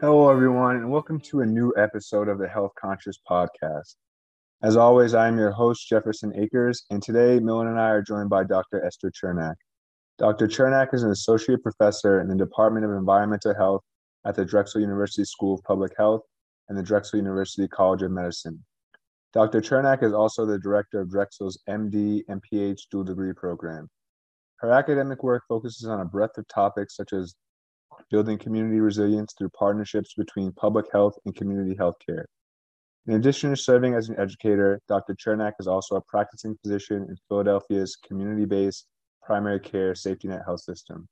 Hello, everyone, and welcome to a new episode of the Health Conscious Podcast. As always, I am your host, Jefferson Akers, and today Millen and I are joined by Dr. Esther Chernak. Dr. Chernak is an associate professor in the Department of Environmental Health at the Drexel University School of Public Health and the Drexel University College of Medicine. Dr. Chernak is also the director of Drexel's MD and PhD dual degree program. Her academic work focuses on a breadth of topics such as building community resilience through partnerships between public health and community health care. In addition to serving as an educator, Dr. Chernak is also a practicing physician in Philadelphia's community based primary care safety net health system.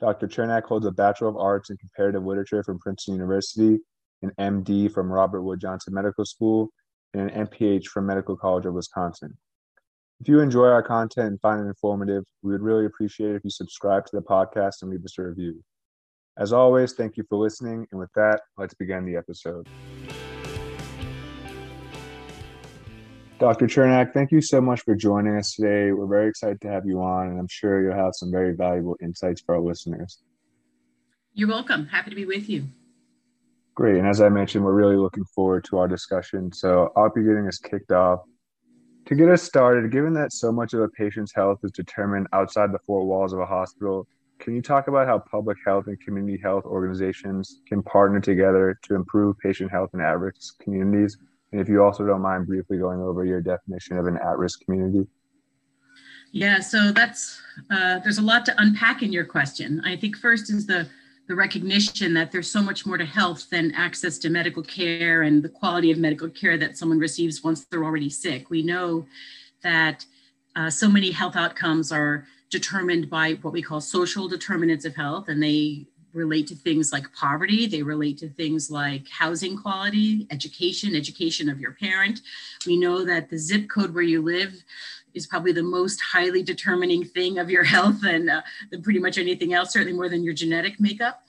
Dr. Chernak holds a Bachelor of Arts in Comparative Literature from Princeton University, an MD from Robert Wood Johnson Medical School, and an MPH from Medical College of Wisconsin. If you enjoy our content and find it informative, we would really appreciate it if you subscribe to the podcast and leave us a review. As always, thank you for listening. And with that, let's begin the episode. Dr. Chernak, thank you so much for joining us today. We're very excited to have you on, and I'm sure you'll have some very valuable insights for our listeners. You're welcome. Happy to be with you. Great. And as I mentioned, we're really looking forward to our discussion. So I'll be getting us kicked off. To get us started, given that so much of a patient's health is determined outside the four walls of a hospital, can you talk about how public health and community health organizations can partner together to improve patient health in at risk communities? And if you also don't mind briefly going over your definition of an at risk community. Yeah, so that's, uh, there's a lot to unpack in your question. I think first is the, the recognition that there's so much more to health than access to medical care and the quality of medical care that someone receives once they're already sick. We know that uh, so many health outcomes are determined by what we call social determinants of health, and they relate to things like poverty, they relate to things like housing quality, education, education of your parent. We know that the zip code where you live is probably the most highly determining thing of your health and uh, than pretty much anything else, certainly more than your genetic makeup.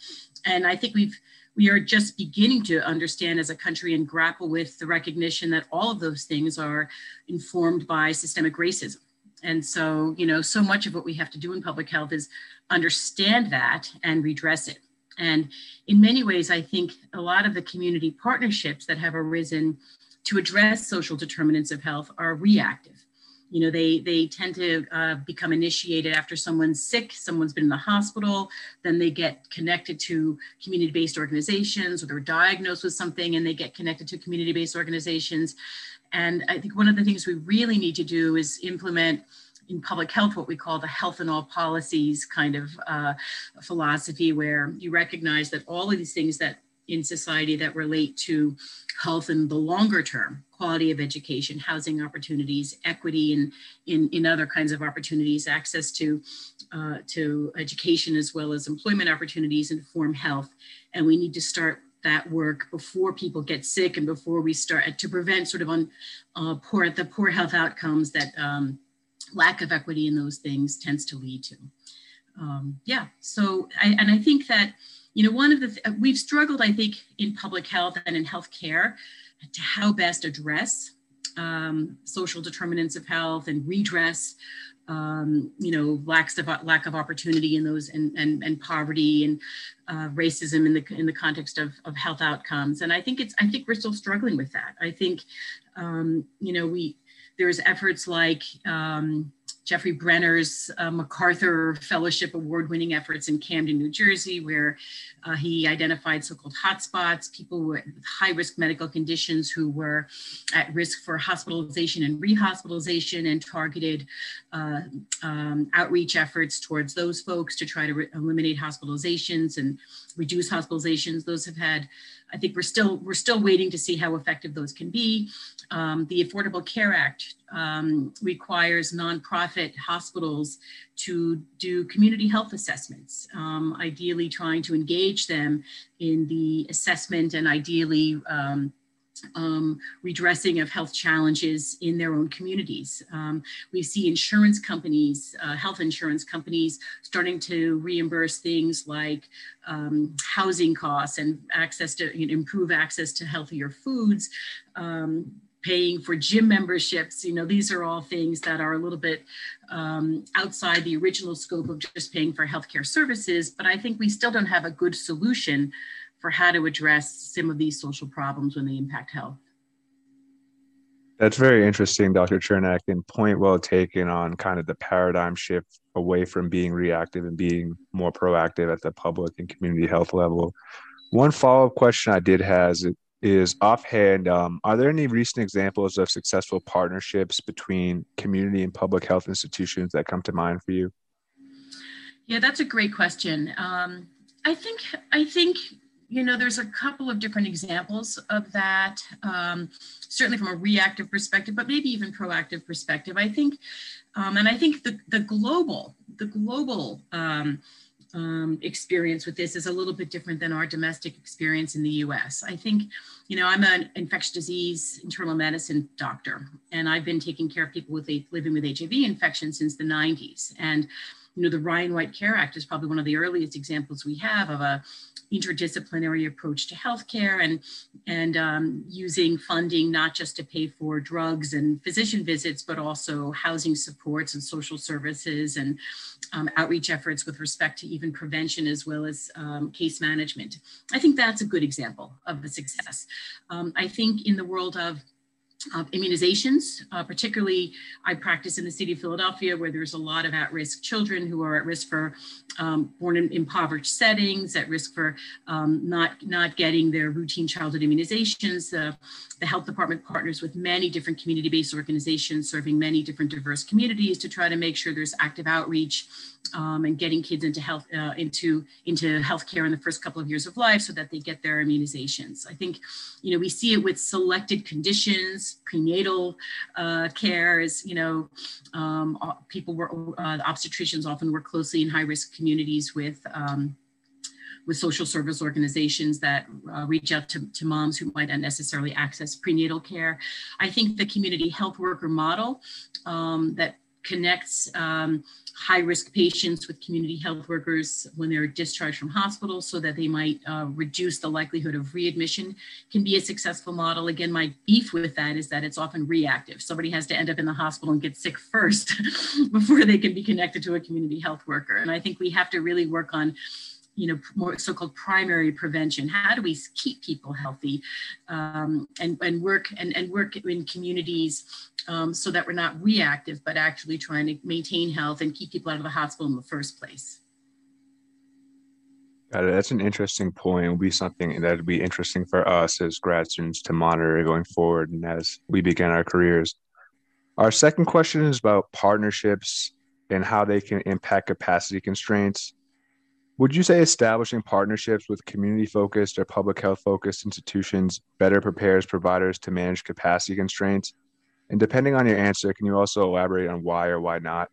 And I think we've we are just beginning to understand as a country and grapple with the recognition that all of those things are informed by systemic racism and so, you know, so much of what we have to do in public health is understand that and redress it. And in many ways, I think a lot of the community partnerships that have arisen to address social determinants of health are reactive. You know, they they tend to uh, become initiated after someone's sick, someone's been in the hospital, then they get connected to community-based organizations, or they're diagnosed with something and they get connected to community-based organizations. And I think one of the things we really need to do is implement in public health what we call the health and all policies kind of uh, philosophy, where you recognize that all of these things that in society that relate to health in the longer term quality of education housing opportunities equity and in, in other kinds of opportunities access to uh, to education as well as employment opportunities inform health. And we need to start that work before people get sick and before we start to prevent sort of on uh, poor the poor health outcomes that um, lack of equity in those things tends to lead to. Um, yeah, so I, and I think that you know one of the th- we've struggled I think in public health and in healthcare to how best address um, social determinants of health and redress um, you know, lacks of lack of opportunity in those and and, and poverty and uh, racism in the in the context of, of health outcomes. And I think it's I think we're still struggling with that. I think um, you know we there's efforts like um, Jeffrey Brenner's uh, MacArthur Fellowship Award winning efforts in Camden, New Jersey, where uh, he identified so called hotspots, people with high risk medical conditions who were at risk for hospitalization and rehospitalization, and targeted uh, um, outreach efforts towards those folks to try to re- eliminate hospitalizations and reduce hospitalizations. Those have had I think we're still we're still waiting to see how effective those can be. Um, the Affordable Care Act um, requires nonprofit hospitals to do community health assessments, um, ideally trying to engage them in the assessment and ideally um, redressing of health challenges in their own communities. Um, we see insurance companies, uh, health insurance companies, starting to reimburse things like um, housing costs and access to you know, improve access to healthier foods. Um, paying for gym memberships you know these are all things that are a little bit um, outside the original scope of just paying for healthcare services but i think we still don't have a good solution for how to address some of these social problems when they impact health. That's very interesting, Dr. Chernak, and point well taken on kind of the paradigm shift away from being reactive and being more proactive at the public and community health level. One follow up question I did has is offhand um, Are there any recent examples of successful partnerships between community and public health institutions that come to mind for you? Yeah, that's a great question. Um, I think I think you know there's a couple of different examples of that. Um, certainly from a reactive perspective, but maybe even proactive perspective. I think, um, and I think the the global the global um, um, experience with this is a little bit different than our domestic experience in the US. I think, you know, I'm an infectious disease internal medicine doctor, and I've been taking care of people with a, living with HIV infection since the 90s. And you know, the Ryan White Care Act is probably one of the earliest examples we have of a interdisciplinary approach to healthcare and and um, using funding not just to pay for drugs and physician visits, but also housing supports and social services and um, outreach efforts with respect to even prevention as well as um, case management. I think that's a good example of a success. Um, I think in the world of of immunizations, uh, particularly I practice in the city of Philadelphia where there's a lot of at-risk children who are at risk for um, born in impoverished settings, at risk for um, not, not getting their routine childhood immunizations. Uh, the health department partners with many different community-based organizations serving many different diverse communities to try to make sure there's active outreach um, and getting kids into health uh, into into healthcare in the first couple of years of life so that they get their immunizations. I think, you know, we see it with selected conditions, prenatal uh, care is, you know, um, people were uh, obstetricians often work closely in high risk communities with. Um, with social service organizations that uh, reach out to, to moms who might not necessarily access prenatal care. I think the community health worker model um, that connects um, high risk patients with community health workers when they're discharged from hospitals so that they might uh, reduce the likelihood of readmission can be a successful model. Again, my beef with that is that it's often reactive. Somebody has to end up in the hospital and get sick first before they can be connected to a community health worker. And I think we have to really work on you know, more so-called primary prevention. How do we keep people healthy um, and, and work and, and work in communities um, so that we're not reactive, but actually trying to maintain health and keep people out of the hospital in the first place. Got it. That's an interesting point. It will be something that would be interesting for us as grad students to monitor going forward and as we begin our careers. Our second question is about partnerships and how they can impact capacity constraints. Would you say establishing partnerships with community focused or public health focused institutions better prepares providers to manage capacity constraints? And depending on your answer, can you also elaborate on why or why not?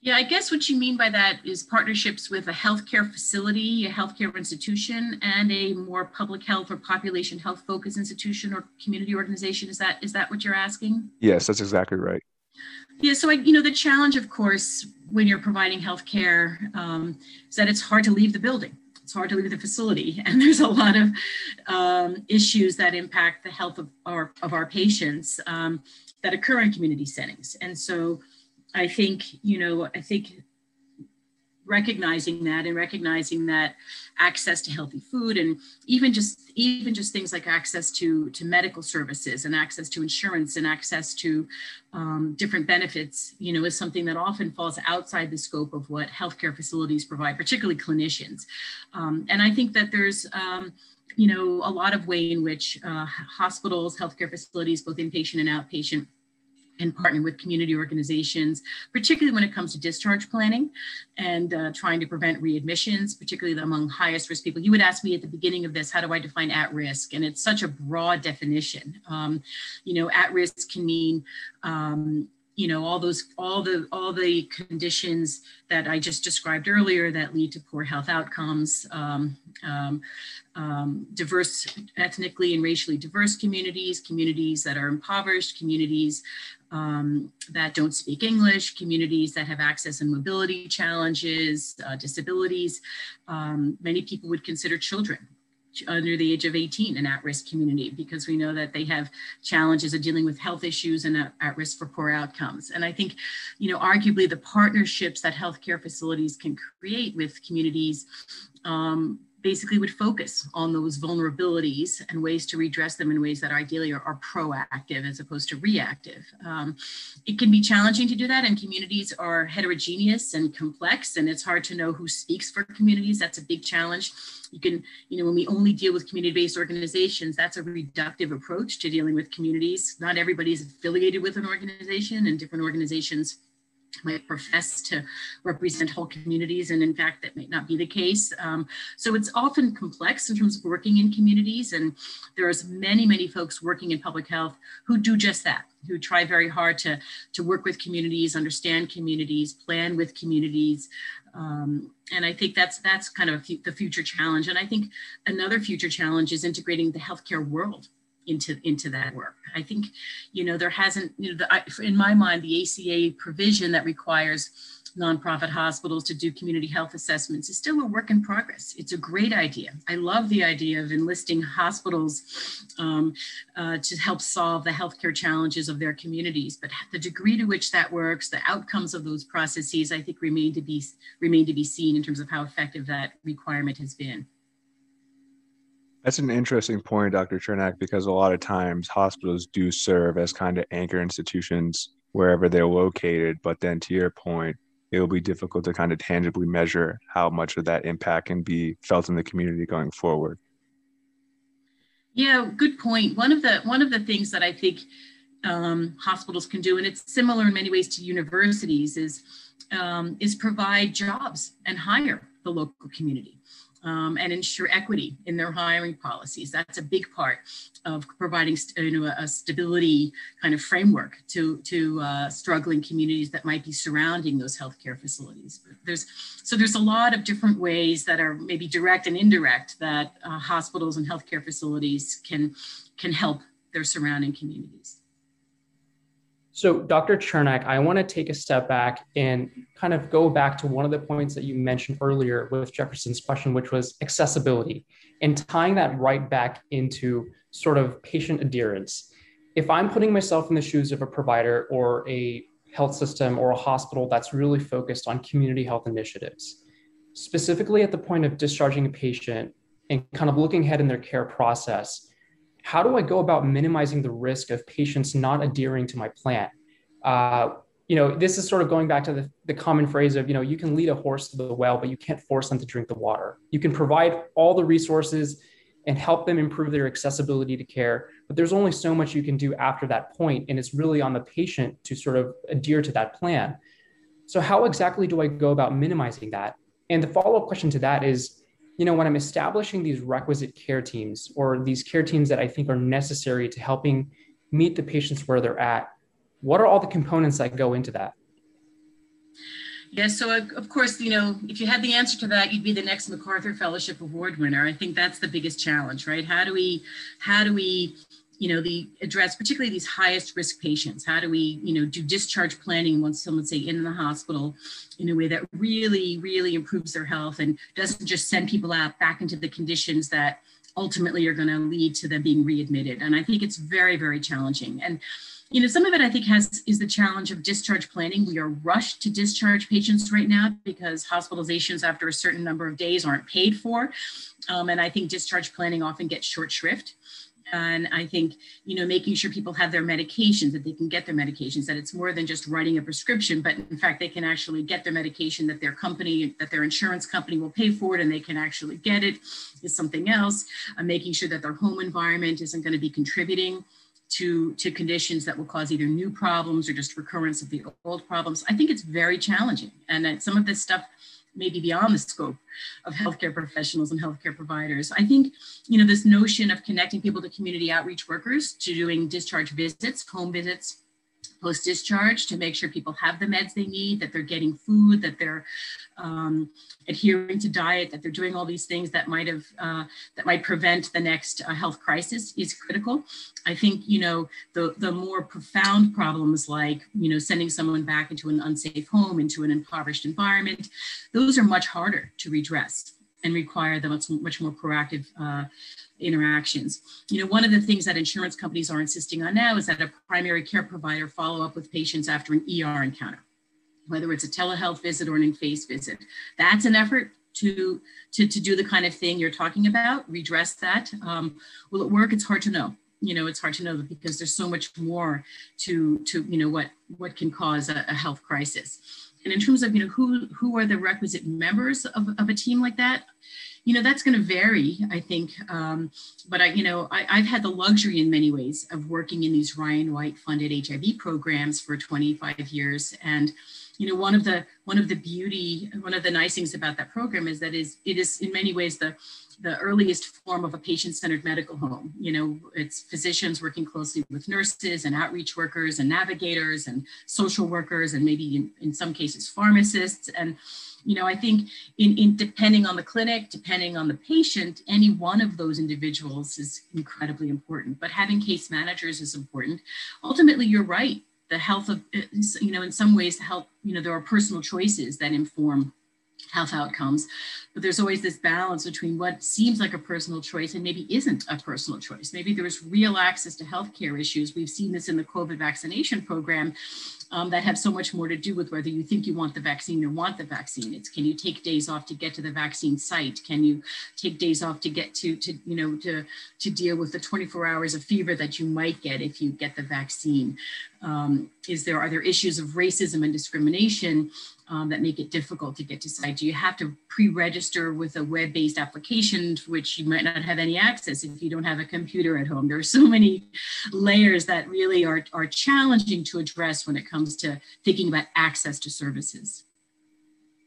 Yeah, I guess what you mean by that is partnerships with a healthcare facility, a healthcare institution, and a more public health or population health focused institution or community organization. Is that is that what you're asking? Yes, that's exactly right. Yeah, so I, you know, the challenge, of course, when you're providing healthcare, um, is that it's hard to leave the building. It's hard to leave the facility, and there's a lot of um, issues that impact the health of our of our patients um, that occur in community settings. And so, I think, you know, I think recognizing that and recognizing that access to healthy food and even just even just things like access to to medical services and access to insurance and access to um, different benefits you know is something that often falls outside the scope of what healthcare facilities provide particularly clinicians. Um, and i think that there's um, you know a lot of way in which uh, hospitals healthcare facilities both inpatient and outpatient and partner with community organizations, particularly when it comes to discharge planning and uh, trying to prevent readmissions, particularly among highest risk people. You would ask me at the beginning of this, how do I define at risk? And it's such a broad definition. Um, you know, at risk can mean um, you know all those all the all the conditions that i just described earlier that lead to poor health outcomes um, um, um, diverse ethnically and racially diverse communities communities that are impoverished communities um, that don't speak english communities that have access and mobility challenges uh, disabilities um, many people would consider children under the age of 18 an at-risk community because we know that they have challenges of dealing with health issues and at risk for poor outcomes. And I think, you know, arguably the partnerships that healthcare facilities can create with communities um, basically would focus on those vulnerabilities and ways to redress them in ways that ideally are, are proactive as opposed to reactive. Um, it can be challenging to do that, and communities are heterogeneous and complex, and it's hard to know who speaks for communities. That's a big challenge. You can, you know, when we only deal with community-based organizations, that's a reductive approach to dealing with communities. Not everybody is affiliated with an organization, and different organizations might profess to represent whole communities, and in fact, that may not be the case. Um, so it's often complex in terms of working in communities, and there's many, many folks working in public health who do just that, who try very hard to, to work with communities, understand communities, plan with communities. Um, and I think that's that's kind of the future challenge. And I think another future challenge is integrating the healthcare world into into that work. I think, you know, there hasn't, you know, the, I, in my mind, the ACA provision that requires nonprofit hospitals to do community health assessments is still a work in progress. It's a great idea. I love the idea of enlisting hospitals um, uh, to help solve the healthcare challenges of their communities. But the degree to which that works, the outcomes of those processes, I think remain to be remain to be seen in terms of how effective that requirement has been. That's an interesting point, Dr. Chernak, because a lot of times hospitals do serve as kind of anchor institutions wherever they're located. But then to your point, it will be difficult to kind of tangibly measure how much of that impact can be felt in the community going forward. Yeah, good point. One of the one of the things that I think um, hospitals can do, and it's similar in many ways to universities, is um, is provide jobs and hire the local community um, and ensure equity in their hiring policies. That's a big part of providing you know, a, stability kind of framework to, to uh, struggling communities that might be surrounding those healthcare facilities. There's, so there's a lot of different ways that are maybe direct and indirect that uh, hospitals and healthcare facilities can, can help their surrounding communities. So, Dr. Chernak, I want to take a step back and kind of go back to one of the points that you mentioned earlier with Jefferson's question, which was accessibility, and tying that right back into sort of patient adherence. If I'm putting myself in the shoes of a provider or a health system or a hospital that's really focused on community health initiatives, specifically at the point of discharging a patient and kind of looking ahead in their care process, how do I go about minimizing the risk of patients not adhering to my plan? Uh, you know, this is sort of going back to the, the common phrase of, you know, you can lead a horse to the well, but you can't force them to drink the water. You can provide all the resources and help them improve their accessibility to care, but there's only so much you can do after that point, and it's really on the patient to sort of adhere to that plan. So, how exactly do I go about minimizing that? And the follow up question to that is, you know, when I'm establishing these requisite care teams or these care teams that I think are necessary to helping meet the patients where they're at, what are all the components that go into that? Yes, so of course, you know, if you had the answer to that, you'd be the next MacArthur Fellowship Award winner. I think that's the biggest challenge, right? How do we, how do we you know, the address, particularly these highest risk patients. How do we, you know, do discharge planning once someone's say in the hospital in a way that really, really improves their health and doesn't just send people out back into the conditions that ultimately are going to lead to them being readmitted. And I think it's very, very challenging. And you know, some of it I think has is the challenge of discharge planning. We are rushed to discharge patients right now because hospitalizations after a certain number of days aren't paid for. Um, and I think discharge planning often gets short shrift and I think, you know, making sure people have their medications, that they can get their medications, that it's more than just writing a prescription, but in fact, they can actually get their medication that their company, that their insurance company will pay for it and they can actually get it is something else. Uh, making sure that their home environment isn't going to be contributing to, to conditions that will cause either new problems or just recurrence of the old problems. I think it's very challenging. And that some of this stuff maybe beyond the scope of healthcare professionals and healthcare providers. I think, you know, this notion of connecting people to community outreach workers to doing discharge visits, home visits, post discharge to make sure people have the meds they need, that they're getting food, that they're um, adhering to diet, that they're doing all these things that might have uh, that might prevent the next uh, health crisis is critical. I think you know the the more profound problems like you know sending someone back into an unsafe home, into an impoverished environment, those are much harder to redress and require the much, much more proactive uh, interactions. You know, one of the things that insurance companies are insisting on now is that a primary care provider follow up with patients after an ER encounter, whether it's a telehealth visit or an in-face visit. That's an effort to, to, to do the kind of thing you're talking about, redress that. Um, will it work? It's hard to know. You know, it's hard to know because there's so much more to, to you know, what, what can cause a, a health crisis. And in terms of, you know, who, who are the requisite members of, of a team like that? You know that's going to vary i think um, but i you know I, have had the luxury in many ways of working in these ryan white funded hiv programs for 25 years. And you know one of the one of the beauty one of the nice things about that program is that is it is in many ways the the earliest form of a patient-centered medical home. You know it's physicians working closely with nurses and outreach workers and navigators and social workers and maybe in, in some cases pharmacists. And you know i think in, in depending on the clinic depending on the patient any one of those individuals is incredibly important. But having case managers is important. Ultimately you're right. The health of you know in some ways the health you know there are personal choices that inform health outcomes. But there's always this balance between what seems like a personal choice and maybe isn't a personal choice. Maybe there's real access to healthcare issues. We've seen this in the COVID vaccination program um, that have so much more to do with whether you think you want the vaccine or want the vaccine. It's can you take days off to get to the vaccine site? Can you take days off to get to, to you know, to, to deal with the 24 hours of fever that you might get if you get the vaccine? Um, is there, are there issues of racism and discrimination um, that make it difficult to get to site? Do you have to pre-register with a web-based application which you might not have any access if you don't have a computer at home? There are so many layers that really are, are challenging to address when it comes to thinking about access to services.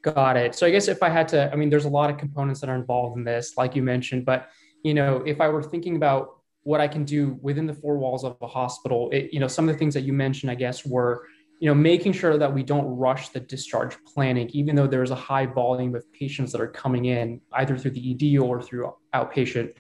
Got it. So I guess if I had to, I mean, there's a lot of components that are involved in this, like you mentioned, but you know, if I were thinking about what I can do within the four walls of a hospital, it, you know, some of the things that you mentioned, I guess, were you know, making sure that we don't rush the discharge planning, even though there's a high volume of patients that are coming in either through the ED or through outpatient,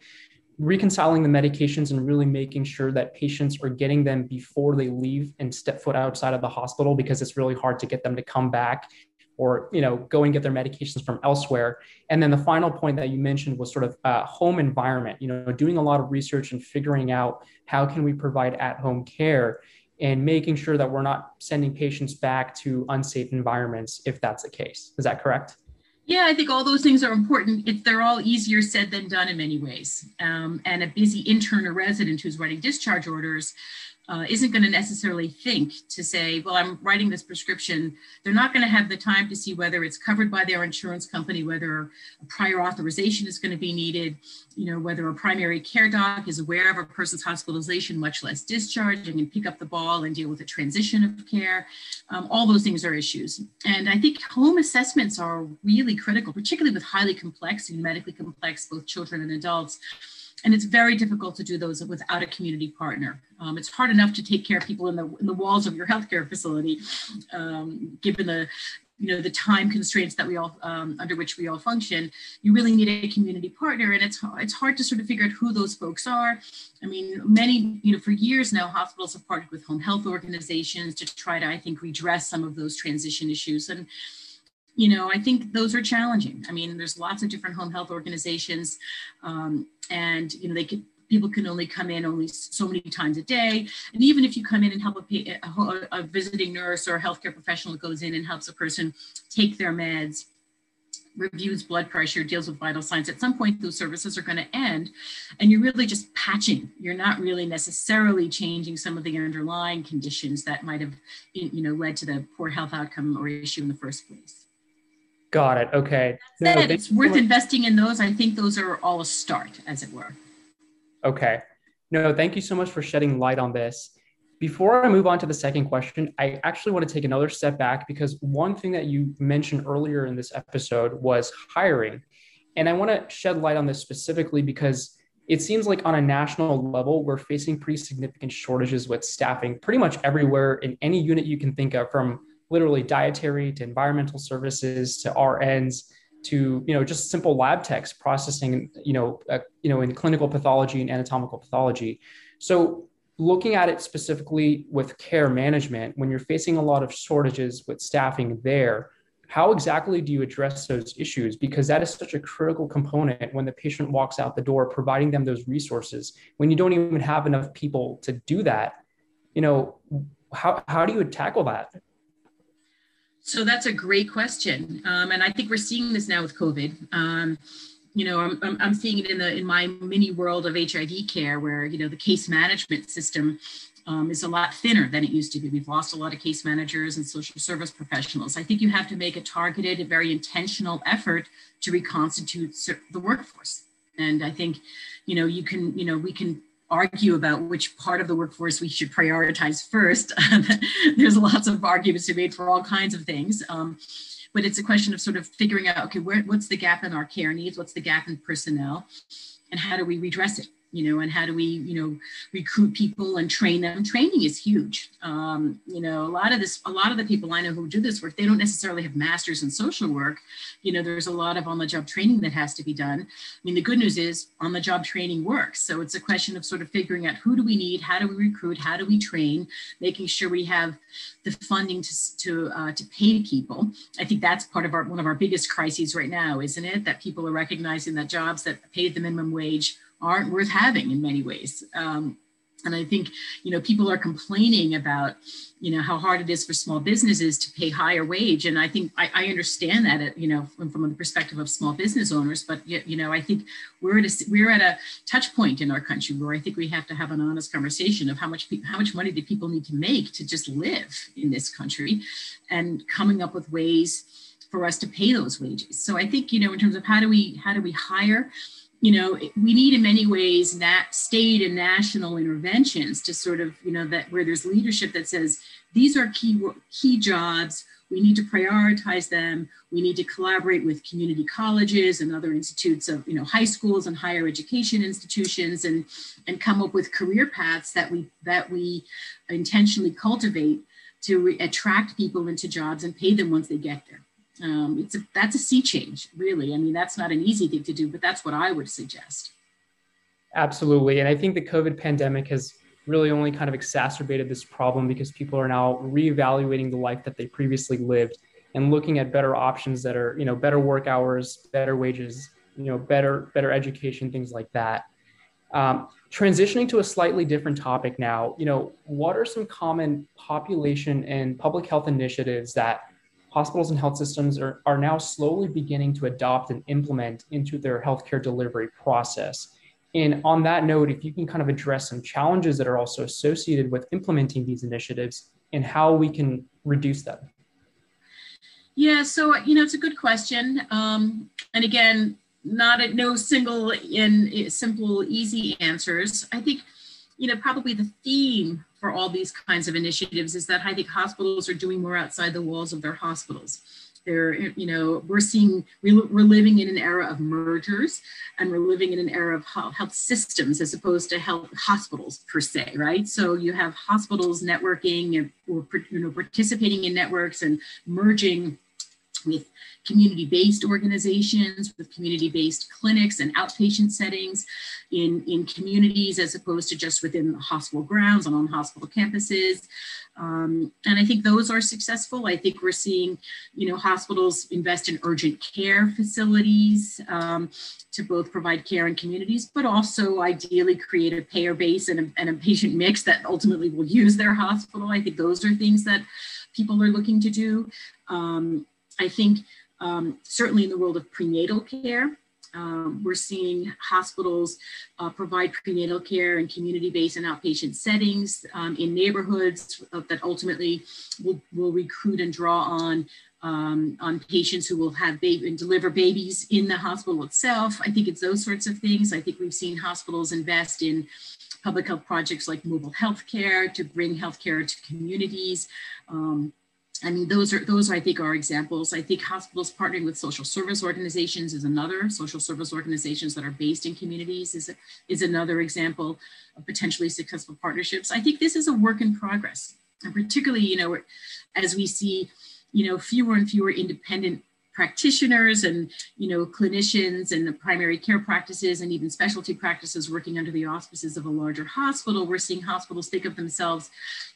reconciling the medications and really making sure that patients are getting them before they leave and step foot outside of the hospital because it's really hard to get them to come back or you know go and get their medications from elsewhere. And then the final point that you mentioned was sort of uh, home environment you know doing a lot of research and figuring out how can we provide at home care and making sure that we're not sending patients back to unsafe environments if that's the case. Is that correct? Yeah, I think all those things are important. If they're all easier said than done in many ways. Um, and a busy intern or resident who's writing discharge orders uh, isn't going to necessarily think to say, well, I'm writing this prescription. They're not going to have the time to see whether it's covered by their insurance company, whether a prior authorization is going to be needed, you know, whether a primary care doc is aware of a person's hospitalization, much less discharge, and can pick up the ball and deal with the transition of care. Um, all those things are issues. And I think home assessments are really critical, particularly with highly complex and medically complex, both children and adults and it's very difficult to do those without a community partner. Um, it's hard enough to take care of people in the in the walls of your healthcare facility, um, given the you know the time constraints that we all um, under which we all function. You really need a community partner, and it's it's hard to sort of figure out who those folks are. I mean, many you know for years now, hospitals have partnered with home health organizations to try to I think redress some of those transition issues and you know, I think those are challenging. I mean, there's lots of different home health organizations, um, and you know, they could people can only come in only so many times a day. And even if you come in and help a, a, a visiting nurse or a healthcare professional goes in and helps a person take their meds, reviews blood pressure, deals with vital signs, at some point those services are going to end. And you're really just patching. You're not really necessarily changing some of the underlying conditions that might have you know, led to the poor health outcome or issue in the first place. Got it. Okay. No, it's worth investing in those. I think those are all a start, as it were. Okay. No, thank you so much for shedding light on this. Before I move on to the second question, I actually want to take another step back because one thing that you mentioned earlier in this episode was hiring. And I want to shed light on this specifically because it seems like on a national level, we're facing pretty significant shortages with staffing pretty much everywhere in any unit you can think of, from literally dietary to environmental services to RNs to you know just simple lab techs processing you know uh, you know in clinical pathology and anatomical pathology. So looking at it specifically with care management when you're facing a lot of shortages with staffing there how exactly do you address those issues? Because that is such a critical component when the patient walks out the door providing them those resources. When you don't even have enough people to do that you know how, how do you tackle that So that's a great question, um, and I think we're seeing this now with COVID. Um, you know, I'm, I'm, seeing it in the in my mini world of HIV care, where you know the case management system um, is a lot thinner than it used to be. We've lost a lot of case managers and social service professionals. I think you have to make a targeted, a very intentional effort to reconstitute the workforce. And I think, you know, you can, you know, we can argue about which part of the workforce we should prioritize first. There's lots of arguments to be made for all kinds of things. Um, but it's a question of sort of figuring out, okay, where, what's the gap in our care needs? What's the gap in personnel? And how do we redress it? You know and how do we you know recruit people and train them? Training is huge. Um, you know a lot of this a lot of the people i know who do this work they don't necessarily have masters in social work. You know there's a lot of on the job training that has to be done. I mean the good news is on the job training works. So it's a question of sort of figuring out who do we need how do we recruit how do we train making sure we have the funding to to uh, to pay people. I think that's part of our one of our biggest crises right now isn't it? That people are recognizing that jobs that pay the minimum wage aren't worth having in many ways. Um, and I think, you know, people are complaining about, you know, how hard it is for small businesses to pay higher wage. And I think I, I understand that, uh, you know, from, from, the perspective of small business owners. But, you know, I think we're at a, we're at a touch point in our country where I think we have to have an honest conversation of how much, how much money do people need to make to just live in this country and coming up with ways for us to pay those wages. So I think, you know, in terms of how do we, how do we hire, you know we need in many ways that state and national interventions to sort of you know that where there's leadership that says these are key key jobs we need to prioritize them we need to collaborate with community colleges and other institutes of you know high schools and higher education institutions and and come up with career paths that we that we intentionally cultivate to attract people into jobs and pay them once they get there um, it's a, that's a sea change, really. I mean, that's not an easy thing to do, but that's what I would suggest. Absolutely. And I think the COVID pandemic has really only kind of exacerbated this problem because people are now reevaluating the life that they previously lived and looking at better options that are, you know, better work hours, better wages, you know, better, better education, things like that. Um, transitioning to a slightly different topic now, you know, what are some common population and public health initiatives that hospitals and health systems are, are now slowly beginning to adopt and implement into their healthcare delivery process. And on that note, if you can kind of address some challenges that are also associated with implementing these initiatives and how we can reduce them. Yeah, so you know it's a good question, um, and again, not a, no single in simple easy answers. I think you know probably the theme for all these kinds of initiatives is that I think hospitals are doing more outside the walls of their hospitals. They're, you know, we're seeing, we're living in an era of mergers and we're living in an era of health systems as opposed to health hospitals per se, right? So you have hospitals networking or, you know, participating in networks and merging with community-based organizations, with community-based clinics and outpatient settings in, in communities as opposed to just within hospital grounds and on hospital campuses. Um, and I think those are successful. I think we're seeing, you know, hospitals invest in urgent care facilities um, to both provide care in communities, but also ideally create a payer base and a, and a patient mix that ultimately will use their hospital. I think those are things that people are looking to do. Um, I think um, certainly in the world of prenatal care, um, we're seeing hospitals uh, provide prenatal care in community-based and outpatient settings um, in neighborhoods that ultimately will, will recruit and draw on um, on patients who will have baby and deliver babies in the hospital itself. I think it's those sorts of things. I think we've seen hospitals invest in public health projects like mobile health care to bring healthcare to communities. Um, I mean, those are those I think are examples. I think hospitals partnering with social service organizations is another. Social service organizations that are based in communities is, is another example of potentially successful partnerships. I think this is a work in progress, and particularly, you know, as we see, you know, fewer and fewer independent practitioners and you know clinicians and the primary care practices and even specialty practices working under the auspices of a larger hospital we're seeing hospitals think of themselves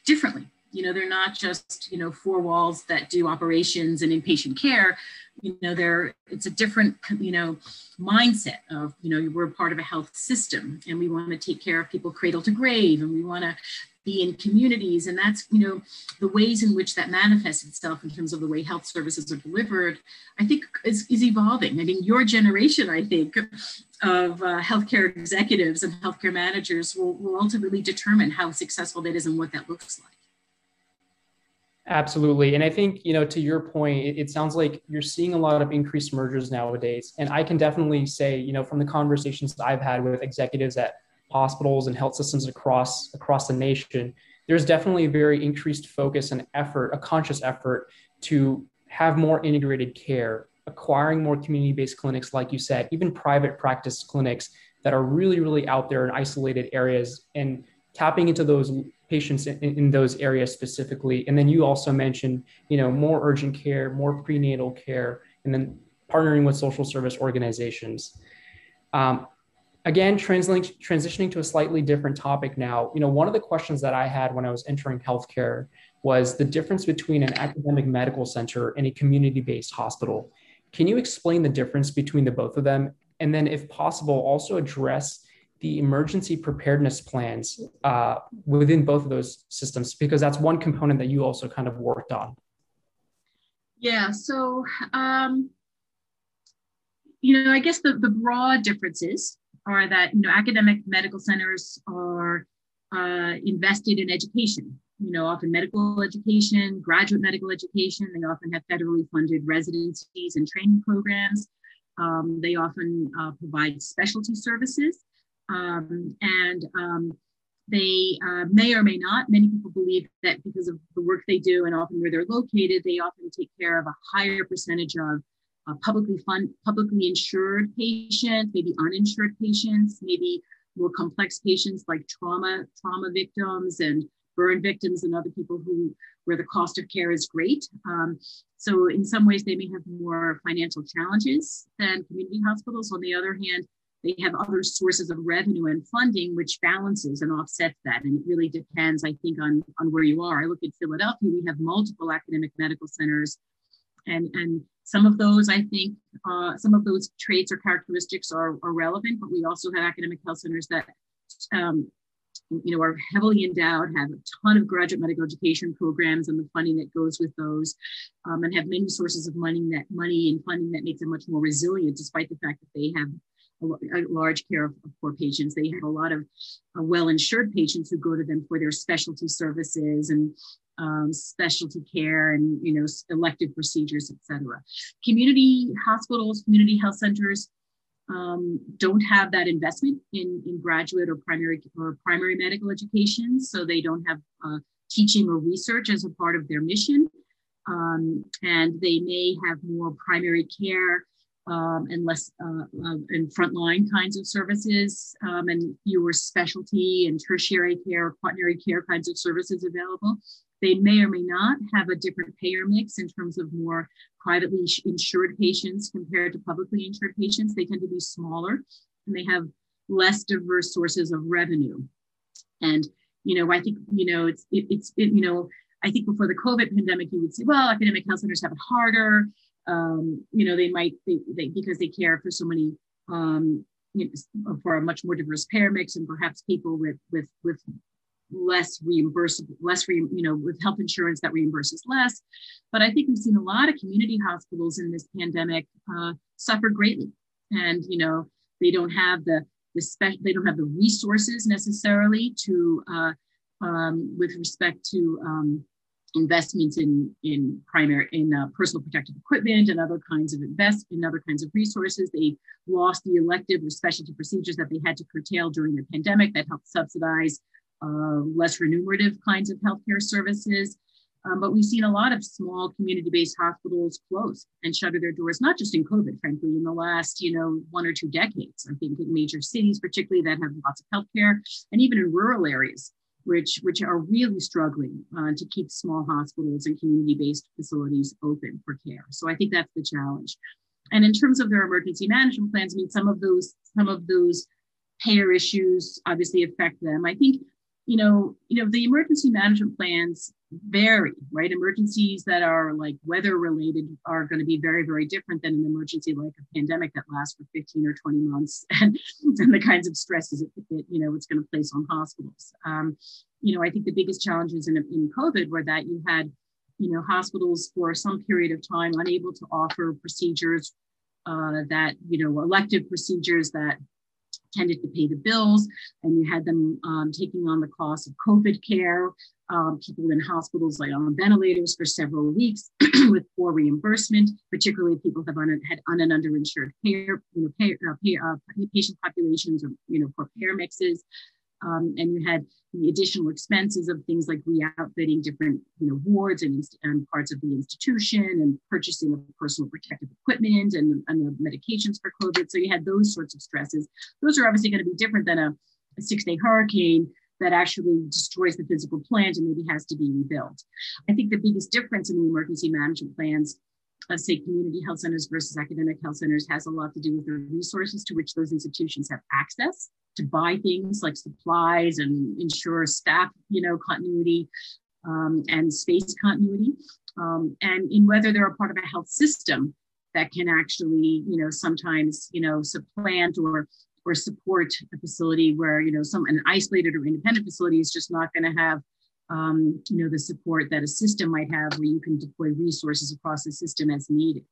differently you know they're not just you know four walls that do operations and inpatient care you know they're it's a different you know mindset of you know we're part of a health system and we want to take care of people cradle to grave and we want to be in communities. And that's, you know, the ways in which that manifests itself in terms of the way health services are delivered, I think is, is evolving. I mean, your generation, I think, of uh, healthcare executives and healthcare managers will, will ultimately determine how successful that is and what that looks like. Absolutely. And I think, you know, to your point, it, sounds like you're seeing a lot of increased mergers nowadays. And I can definitely say, you know, from the conversations I've had with executives at hospitals and health systems across across the nation, there's definitely a very increased focus and effort, a conscious effort to have more integrated care, acquiring more community-based clinics, like you said, even private practice clinics that are really, really out there in isolated areas and tapping into those patients in, in, those areas specifically. And then you also mentioned, you know, more urgent care, more prenatal care, and then partnering with social service organizations. Um, again, transitioning to a slightly different topic now, you know, one of the questions that I had when I was entering healthcare was the difference between an academic medical center and a community-based hospital. Can you explain the difference between the both of them? And then if possible, also address the emergency preparedness plans uh, within both of those systems because that's one component that you also kind of worked on. Yeah so um, you know i guess the, the broad differences are that you know academic medical centers are uh, invested in education. You know often medical education graduate medical education they often have federally funded residencies and training programs. Um, they often uh, provide specialty services um, and um, they uh, may or may not, many people believe that because of the work they do and often where they're located, they often take care of a higher percentage of uh, publicly fund, publicly insured patients, maybe uninsured patients, maybe more complex patients like trauma, trauma victims and burn victims and other people who where the cost of care is great. Um, so in some ways, they may have more financial challenges than community hospitals. On the other hand, they have other sources of revenue and funding which balances and offsets that. And it really depends i think on on where you are. I look at philadelphia we have multiple academic medical centers. And and some of those i think uh, some of those traits or characteristics are, are relevant but we also have academic health centers that um, you know are heavily endowed have a ton of graduate medical education programs and the funding that goes with those um, and have many sources of money that money and funding that makes them much more resilient despite the fact that they have a large care of poor patients. They have a lot of uh, well-insured patients who go to them for their specialty services and um, specialty care and you know elective procedures, et cetera. Community hospitals, community health centers um, don't have that investment in, in graduate or primary or primary medical education, so they don't have uh, teaching or research as a part of their mission. Um, and they may have more primary care um, and less uh, uh, and frontline kinds of services um, and fewer specialty and tertiary care, quaternary care kinds of services available. They may or may not have a different payer mix in terms of more privately insured patients compared to publicly insured patients. They tend to be smaller and they have less diverse sources of revenue. And, you know, I think, you know, it's, it, it's, it, you know, I think before the COVID pandemic, you would say, well, academic health centers have it harder um, you know, they might they, because they care for so many um, you know, for a much more diverse payer mix and perhaps people with with with less reimbursable, less re, you know, with health insurance that reimburses less. But I think we've seen a lot of community hospitals in this pandemic uh, suffer greatly, and you know, they don't have the the special, they don't have the resources necessarily to uh, um, with respect to um, investments in in primary in uh, personal protective equipment and other kinds of invest in other kinds of resources. They lost the elective or specialty procedures that they had to curtail during the pandemic that helped subsidize uh, less remunerative kinds of healthcare services. Um, but we've seen a lot of small community-based hospitals close and shutter their doors, not just in COVID, frankly, in the last, you know, one or two decades. I think in major cities, particularly that have lots of healthcare, and even in rural areas which, which are really struggling uh, to keep small hospitals and community-based facilities open for care. So I think that's the challenge. And in terms of their emergency management plans, I mean, some of those, some of those payer issues obviously affect them. I think, you know, you know, the emergency management plans vary, right? Emergencies that are like weather related are going to be very, very different than an emergency like a pandemic that lasts for 15 or 20 months and, and the kinds of stresses it, it you know, it's going to place on hospitals. Um, you know, I think the biggest challenges in, in COVID were that you had, you know, hospitals for some period of time unable to offer procedures uh, that, you know, elective procedures that tended to pay the bills, and you had them um, taking on the cost of COVID care, um, people in hospitals like on ventilators for several weeks with poor reimbursement, particularly people have un- had un- and underinsured care, you know, pay, uh, uh, patient populations or you know poor payer mixes. Um, and you had the additional expenses of things like re-outfitting different you know wards and, and parts of the institution and purchasing of personal protective equipment and, and the medications for covid. So you had those sorts of stresses. Those are obviously going to be different than a, a six-day hurricane that actually destroys the physical plant and maybe has to be rebuilt. I think the biggest difference in the emergency management plans of say community health centers versus academic health centers has a lot to do with the resources to which those institutions have access to buy things like supplies and ensure staff, you know, continuity um, and space continuity, um, and in whether they're a part of a health system that can actually, you know, sometimes, you know, supplant or or support a facility where, you know, some an isolated or independent facility is just not going to have um, you know, the support that a system might have where you can deploy resources across the system as needed.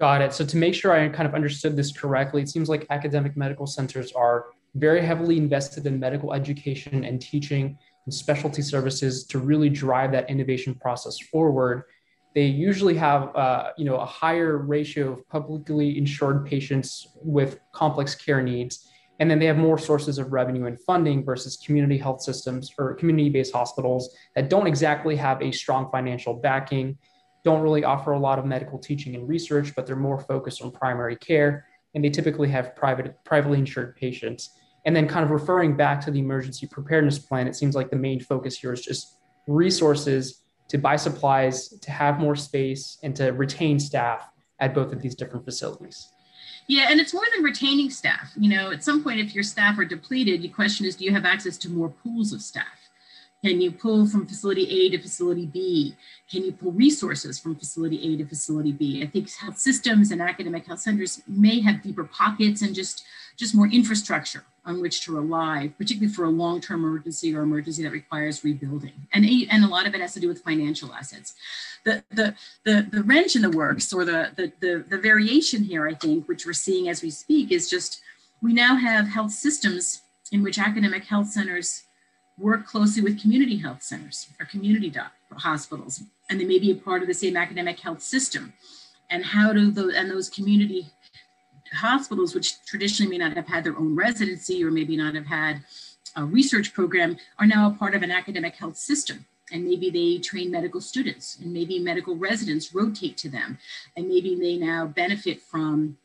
Got it. So to make sure I kind of understood this correctly, it seems like academic medical centers are very heavily invested in medical education and teaching and specialty services to really drive that innovation process forward. They usually have, uh, you know, a higher ratio of publicly insured patients with complex care needs, and then they have more sources of revenue and funding versus community health systems or community-based hospitals that don't exactly have a strong financial backing don't really offer a lot of medical teaching and research, but they're more focused on primary care, and they typically have private, privately insured patients. And then, kind of referring back to the emergency preparedness plan, it seems like the main focus here is just resources to buy supplies, to have more space, and to retain staff at both of these different facilities. Yeah, and it's more than retaining staff. You know, at some point, if your staff are depleted, the question is, do you have access to more pools of staff? Can you pull from facility A to facility B? Can you pull resources from facility A to facility B? I think health systems and academic health centers may have deeper pockets and just, just more infrastructure on which to rely, particularly for a long-term emergency or emergency that requires rebuilding. And, and a lot of it has to do with financial assets. The, the, the, the wrench in the works or the, the, the, the variation here, I think, which we're seeing as we speak is just, we now have health systems in which academic health centers work closely with community health centers or community doc- hospitals, and they may be a part of the same academic health system. And how do those and those community hospitals, which traditionally may not have had their own residency or maybe not have had a research program, are now a part of an academic health system. And maybe they train medical students, and maybe medical residents rotate to them, and maybe they now benefit from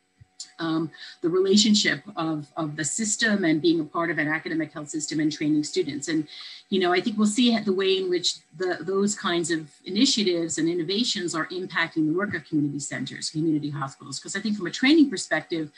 um, the relationship of, of the system and being a part of an academic health system and training students. And, you know, I think we'll see the way in which the, those kinds of initiatives and innovations are impacting the work of community centers, community hospitals. Because I think from a training perspective,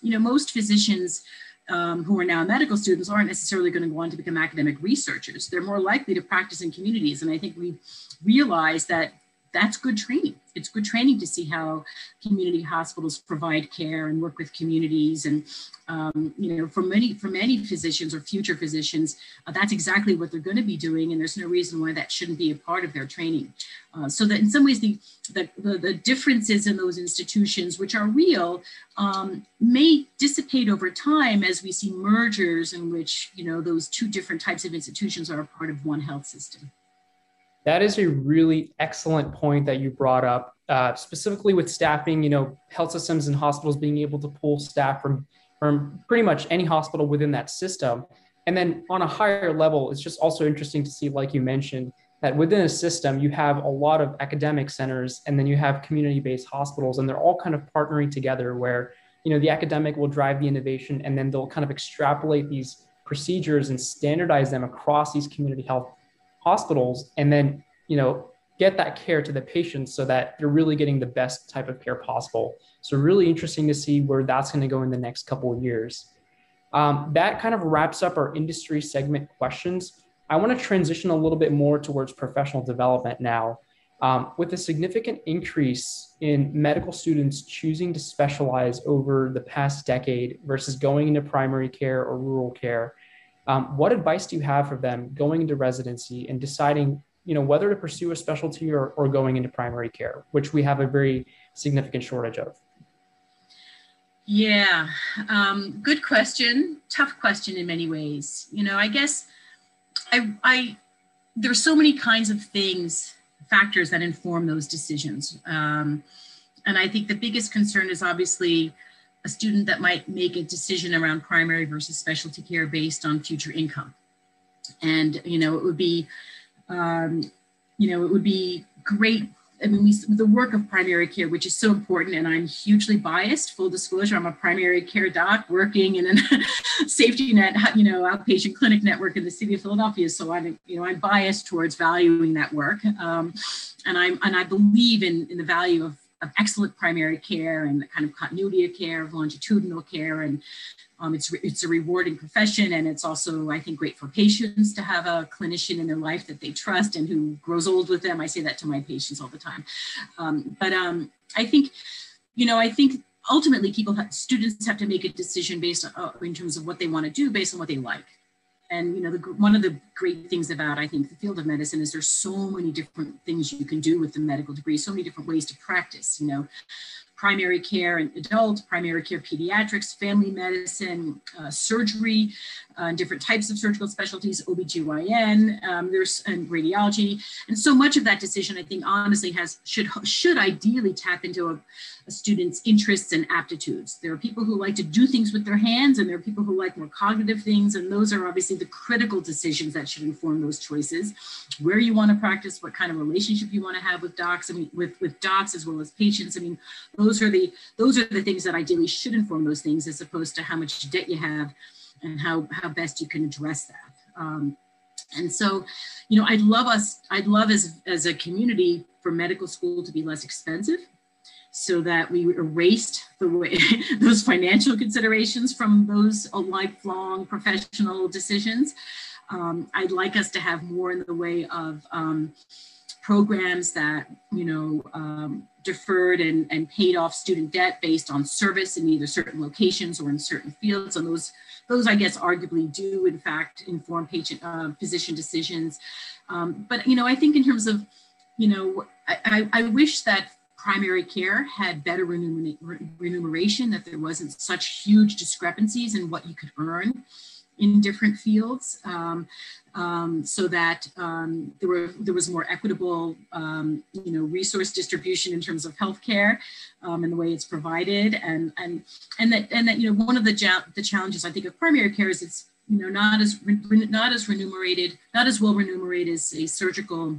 you know, most physicians um, who are now medical students aren't necessarily going to go on to become academic researchers. They're more likely to practice in communities. And I think we realize that that's good training. It's good training to see how community hospitals provide care and work with communities. And um, you know, for many for many physicians or future physicians, uh, that's exactly what they're going to be doing, and there's no reason why that shouldn't be a part of their training. Uh, so that in some ways, the, the the, the differences in those institutions, which are real, um, may dissipate over time as we see mergers in which you know those two different types of institutions are a part of one health system. That is a really excellent point that you brought up, uh, specifically with staffing. You know, health systems and hospitals being able to pull staff from from pretty much any hospital within that system. And then on a higher level, it's just also interesting to see, like you mentioned, that within a system you have a lot of academic centers, and then you have community-based hospitals, and they're all kind of partnering together. Where you know the academic will drive the innovation, and then they'll kind of extrapolate these procedures and standardize them across these community health hospitals and then you know get that care to the patients so that they're really getting the best type of care possible. So really interesting to see where that's going to go in the next couple of years. Um, that kind of wraps up our industry segment questions. I want to transition a little bit more towards professional development now. Um, with a significant increase in medical students choosing to specialize over the past decade versus going into primary care or rural care Um, what advice do you have for them going into residency and deciding, you know, whether to pursue a specialty or, or going into primary care, which we have a very significant shortage of? Yeah, um, good question. Tough question in many ways. You know, I guess I, I there's so many kinds of things, factors that inform those decisions. Um, and I think the biggest concern is obviously a student that might make a decision around primary versus specialty care based on future income. And, you know, it would be, um, you know, it would be great. I mean, we, the work of primary care, which is so important, and I'm hugely biased. Full disclosure, I'm a primary care doc working in a safety net, you know, outpatient clinic network in the city of Philadelphia. So I'm, you know, I'm biased towards valuing that work, um, and I'm and I believe in in the value of of excellent primary care and the kind of continuity of care, of longitudinal care, and um, it's it's a rewarding profession, and it's also I think great for patients to have a clinician in their life that they trust and who grows old with them. I say that to my patients all the time, um, but um, I think, you know, I think ultimately people have, students have to make a decision based on, uh, in terms of what they want to do based on what they like and you know the, one of the great things about i think the field of medicine is there's so many different things you can do with the medical degree so many different ways to practice you know primary care and adult, primary care pediatrics, family medicine, uh, surgery, uh, different types of surgical specialties, OBGYN, um, there's and radiology. And so much of that decision, I think, honestly, has should should ideally tap into a, a student's interests and aptitudes. There are people who like to do things with their hands, and there are people who like more cognitive things, and those are obviously the critical decisions that should inform those choices. Where you want to practice, what kind of relationship you want to have with docs, I mean, with with docs as well as patients. I mean, those are the those are the things that ideally should inform those things, as opposed to how much debt you have and how how best you can address that. Um, and so, you know, I'd love us, I'd love as as a community for medical school to be less expensive so that we erased the way those financial considerations from those lifelong professional decisions. Um, I'd like us to have more in the way of um, programs that you know um, deferred and, and paid off student debt based on service in either certain locations or in certain fields. And those those i guess arguably do in fact inform patient uh, physician decisions. Um, but you know i think in terms of you know I, I, I wish that primary care had better remuneration that there wasn't such huge discrepancies in what you could earn in different fields um, um, so that um, there, were, there was more equitable um, you know, resource distribution in terms of healthcare um, and the way it's provided. And, and, and, that, and that you know, one of the, ja- the challenges I think of primary care is it's you know, not as, re- not as remunerated, not as well remunerated as a surgical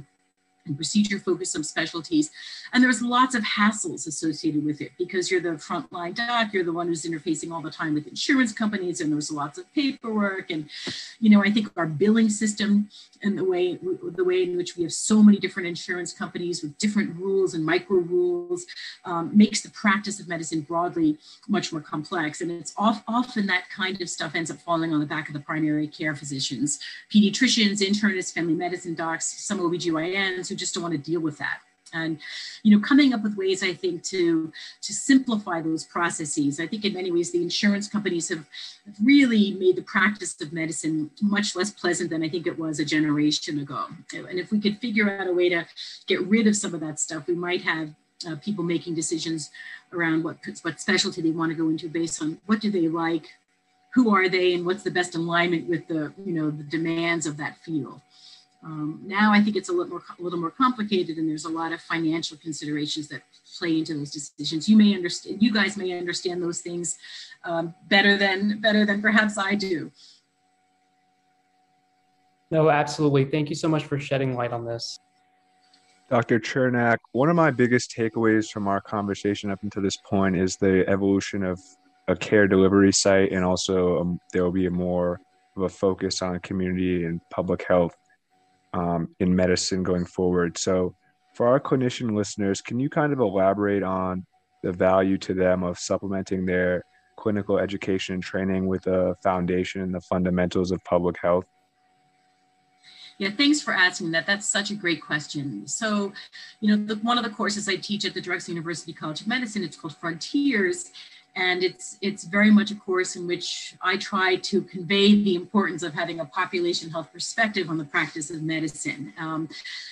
and procedure focused subspecialties. And there's lots of hassles associated with it because you're the frontline doc, you're the one who's interfacing all the time with insurance companies, and there's lots of paperwork. And, you know, I think our billing system and the way the way in which we have so many different insurance companies with different rules and micro rules um, makes the practice of medicine broadly much more complex. And it's off, often that kind of stuff ends up falling on the back of the primary care physicians, pediatricians, internists, family medicine docs, some OBGYNs who just don't want to deal with that. And you know coming up with ways i think to to simplify those processes. I think in many ways the insurance companies have really made the practice of medicine much less pleasant than i think it was a generation ago. And if we could figure out a way to get rid of some of that stuff we might have uh, people making decisions around what what specialty they want to go into based on what do they like who are they and what's the best alignment with the you know the demands of that field um, now I think it's a little more a little more complicated, and there's a lot of financial considerations that play into those decisions. You may understand, you guys may understand those things um, better than better than perhaps I do. No, absolutely. Thank you so much for shedding light on this. Dr. Chernak, one of my biggest takeaways from our conversation up until this point is the evolution of a care delivery site, and also um, there will be a more of a focus on community and public health um, in medicine going forward. So, for our clinician listeners, can you kind of elaborate on the value to them of supplementing their clinical education and training with a foundation in the fundamentals of public health? Yeah, thanks for asking that. That's such a great question. So, you know, the, one of the courses I teach at the Drexel University College of Medicine, it's called Frontiers, and it's it's very much a course in which I try to convey the importance of having a population health perspective on the practice of medicine. Um,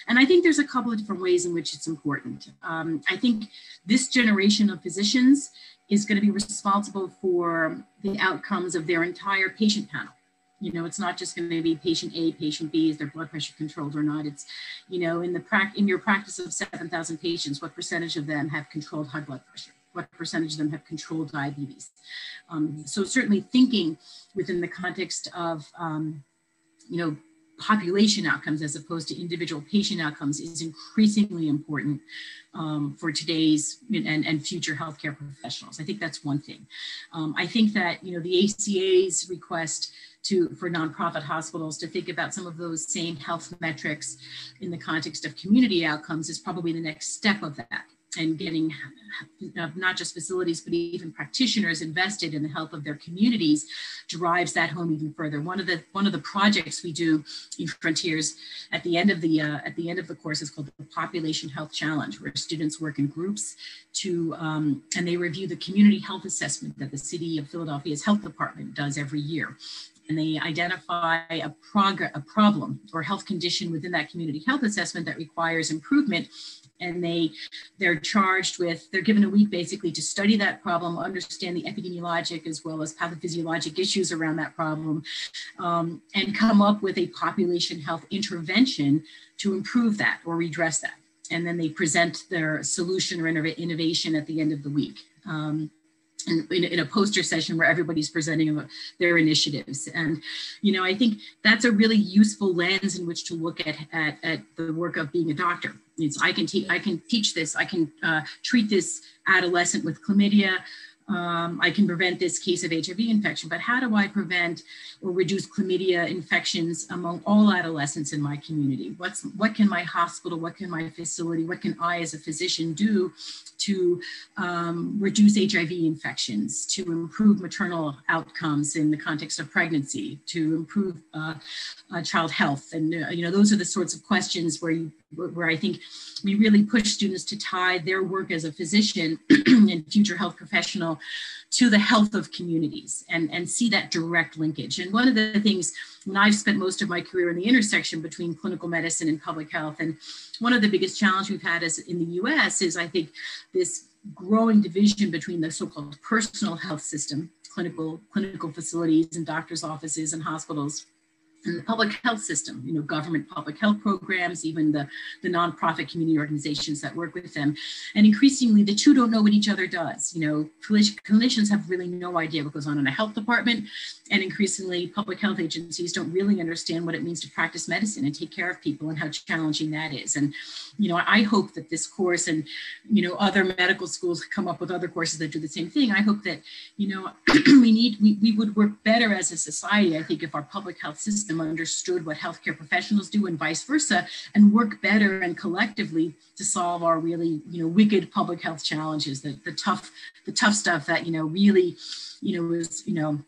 and I think there's a couple of different ways in which it's important. Um, I think this generation of physicians is going to be responsible for the outcomes of their entire patient panel. You know, it's not just going to be patient A, patient B, is their blood pressure controlled or not. It's, you know, in the pra- in your practice of 7,000 patients, what percentage of them have controlled high blood pressure? What percentage of them have controlled diabetes. Um, so certainly thinking within the context of, um, you know, population outcomes as opposed to individual patient outcomes is increasingly important um, for today's and, and future healthcare professionals. I think that's one thing. Um, I think that you know the ACA's request to for nonprofit hospitals to think about some of those same health metrics in the context of community outcomes is probably the next step of that and getting uh, not just facilities but even practitioners invested in the health of their communities drives that home even further. One of the one of the projects we do in frontiers at the end of the uh, at the end of the course is called the population health challenge where students work in groups to um, and they review the community health assessment that the city of philadelphia's health department does every year. And they identify a, prog- a problem or health condition within that community health assessment that requires improvement and they they're charged with they're given a week basically to study that problem understand the epidemiologic as well as pathophysiologic issues around that problem um, and come up with a population health intervention to improve that or redress that and then they present their solution or innovation at the end of the week um, in, in, a poster session where everybody's presenting their initiatives. And, you know, I think that's a really useful lens in which to look at, at, at the work of being a doctor. It's, I can, te- I can teach this, I can uh, treat this adolescent with chlamydia, um, I can prevent this case of HIV infection, but how do I prevent or reduce chlamydia infections among all adolescents in my community? What's, what can my hospital, what can my facility, what can I as a physician do to um, reduce HIV infections, to improve maternal outcomes in the context of pregnancy, to improve uh, uh, child health. And, uh, you know, those are the sorts of questions where, you, where I think we really push students to tie their work as a physician and future health professional to the health of communities and, and see that direct linkage. And one of the things when I've spent most of my career in the intersection between clinical medicine and public health, and one of the biggest challenges we've had is in the US is I think this growing division between the so-called personal health system, clinical, clinical facilities and doctors' offices and hospitals, and the public health system, you know, government public health programs, even the, the nonprofit community organizations that work with them. And increasingly, the two don't know what each other does. You know, clinicians have really no idea what goes on in a health department. And increasingly, public health agencies don't really understand what it means to practice medicine and take care of people and how challenging that is. And, you know, I hope that this course and, you know, other medical schools come up with other courses that do the same thing. I hope that, you know, we need, we, we would work better as a society, I think, if our public health system system understood what healthcare professionals do and vice versa, and work better and collectively to solve our really, you know, wicked public health challenges, the, the tough, the tough stuff that, you know, really, you know, is, you know,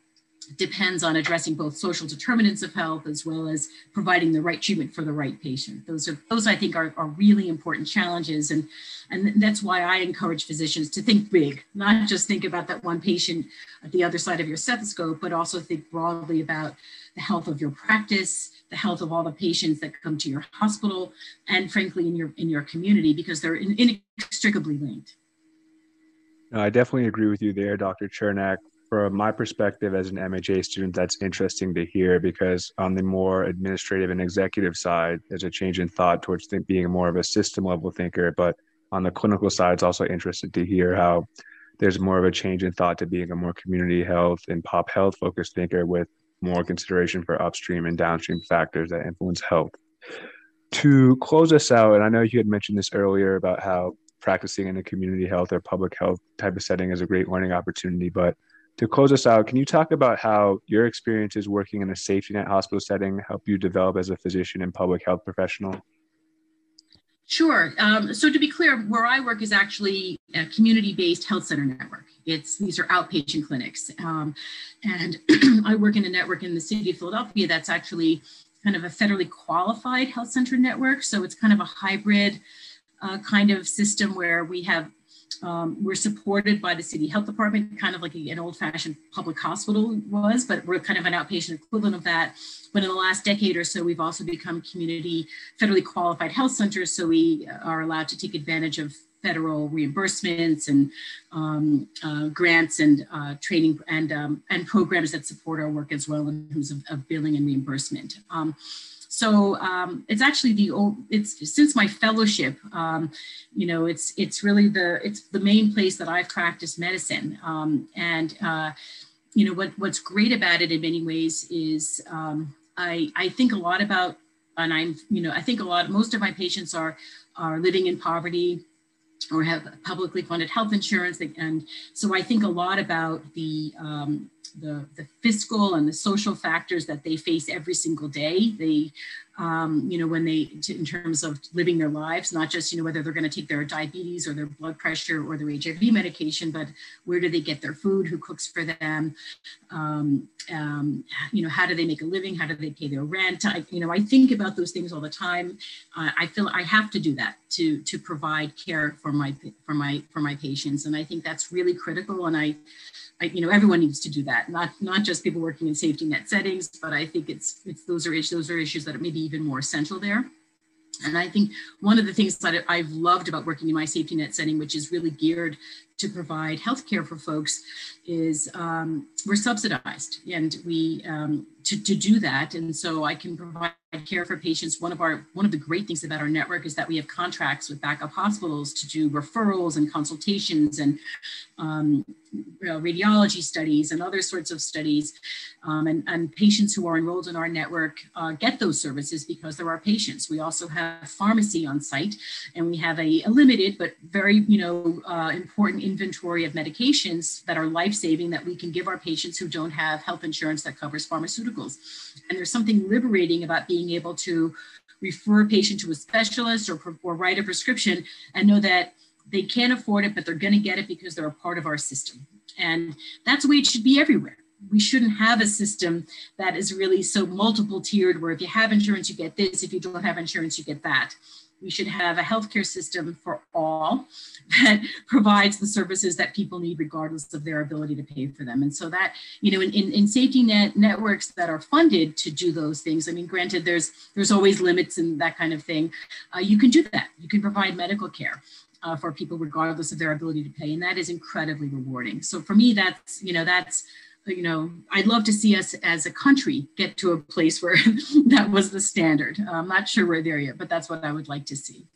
depends on addressing both social determinants of health as well as providing the right treatment for the right patient. Those are those I think are, are really important challenges. And, and that's why I encourage physicians to think big, not just think about that one patient at the other side of your stethoscope, but also think broadly about the health of your practice, the health of all the patients that come to your hospital, and frankly in your in your community because they're inextricably linked. No, I definitely agree with you there, Dr. Chernak from my perspective as an MHA student, that's interesting to hear because on the more administrative and executive side, there's a change in thought towards think, being more of a system level thinker. But on the clinical side, it's also interested to hear how there's more of a change in thought to being a more community health and pop health focused thinker with more consideration for upstream and downstream factors that influence health. To close us out, and I know you had mentioned this earlier about how practicing in a community health or public health type of setting is a great learning opportunity, but to close us out, can you talk about how your experiences working in a safety net hospital setting help you develop as a physician and public health professional? Sure. Um, so to be clear, where I work is actually a community-based health center network. It's these are outpatient clinics, um, and I work in a network in the city of Philadelphia that's actually kind of a federally qualified health center network. So it's kind of a hybrid uh, kind of system where we have um, we're supported by the city health department, kind of like an old fashioned public hospital was, but we're kind of an outpatient equivalent of that. But in the last decade or so, we've also become community federally qualified health centers. So we are allowed to take advantage of federal reimbursements and um, uh, grants and uh, training and, um, and programs that support our work as well in terms of, of billing and reimbursement. Um, so um, it's actually the old, it's since my fellowship, um, you know, it's it's really the it's the main place that I've practiced medicine. Um, and uh, you know what what's great about it in many ways is um, I I think a lot about and I'm you know I think a lot most of my patients are are living in poverty or have publicly funded health insurance and so I think a lot about the um, the, the fiscal and the social factors that they face every single day. They, um, you know, when they, in terms of living their lives, not just, you know, whether they're going to take their diabetes or their blood pressure or their HIV medication, but where do they get their food, who cooks for them, um, um, you know, how do they make a living, how do they pay their rent? I, you know, I think about those things all the time. Uh, I feel I have to do that to to provide care for my for my for my patients, and I think that's really critical. And I, I, you know, everyone needs to do that, not not just people working in safety net settings, but I think it's it's those are issues those are issues that are maybe even more essential there. And I think one of the things that I've loved about working in my safety net setting, which is really geared to provide healthcare for folks, is um, we're subsidized, and we um, to, to do that. And so I can provide care for patients. One of our one of the great things about our network is that we have contracts with backup hospitals to do referrals and consultations and um, radiology studies and other sorts of studies. Um, and, and, patients who are enrolled in our network uh, get those services because they're our patients. We also have pharmacy on site, and we have a, a limited but very you know uh, important inventory of medications that are life saving that we can give our patients who don't have health insurance that covers pharmaceuticals. And there's something liberating about being able to refer a patient to a specialist or, or write a prescription and know that they can't afford it, but they're going to get it because they're a part of our system. And that's the way it should be everywhere. We shouldn't have a system that is really so multiple tiered, where if you have insurance, you get this, if you don't have insurance, you get that. We should have a healthcare system for all that provides the services that people need regardless of their ability to pay for them. And so that, you know, in, in, in, safety net networks that are funded to do those things, I mean, granted, there's there's always limits and that kind of thing. Uh, you can do that. You can provide medical care. Uh, for people regardless of their ability to pay and that is incredibly rewarding so for me that's you know that's you know, I'd love to see us as a country get to a place where that was the standard. I'm not sure we're there yet, but that's what I would like to see.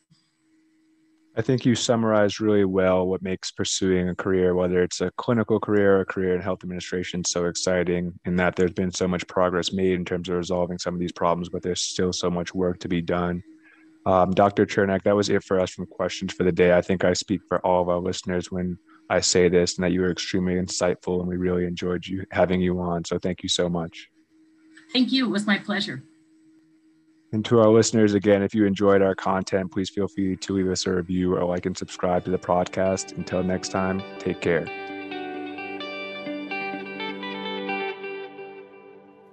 I think you summarized really well what makes pursuing a career, whether it's a clinical career or a career in health administration, so exciting in that there's been so much progress made in terms of resolving some of these problems, but there's still so much work to be done. Um, Dr. Chernak, that was it for us from questions for the day. I think I speak for all of our listeners when I say this and that you were extremely insightful and we really enjoyed you having you on. So thank you so much. Thank you. It was my pleasure. And to our listeners, again, if you enjoyed our content, please feel free to leave us a review or like and subscribe to the podcast. Until next time, take care.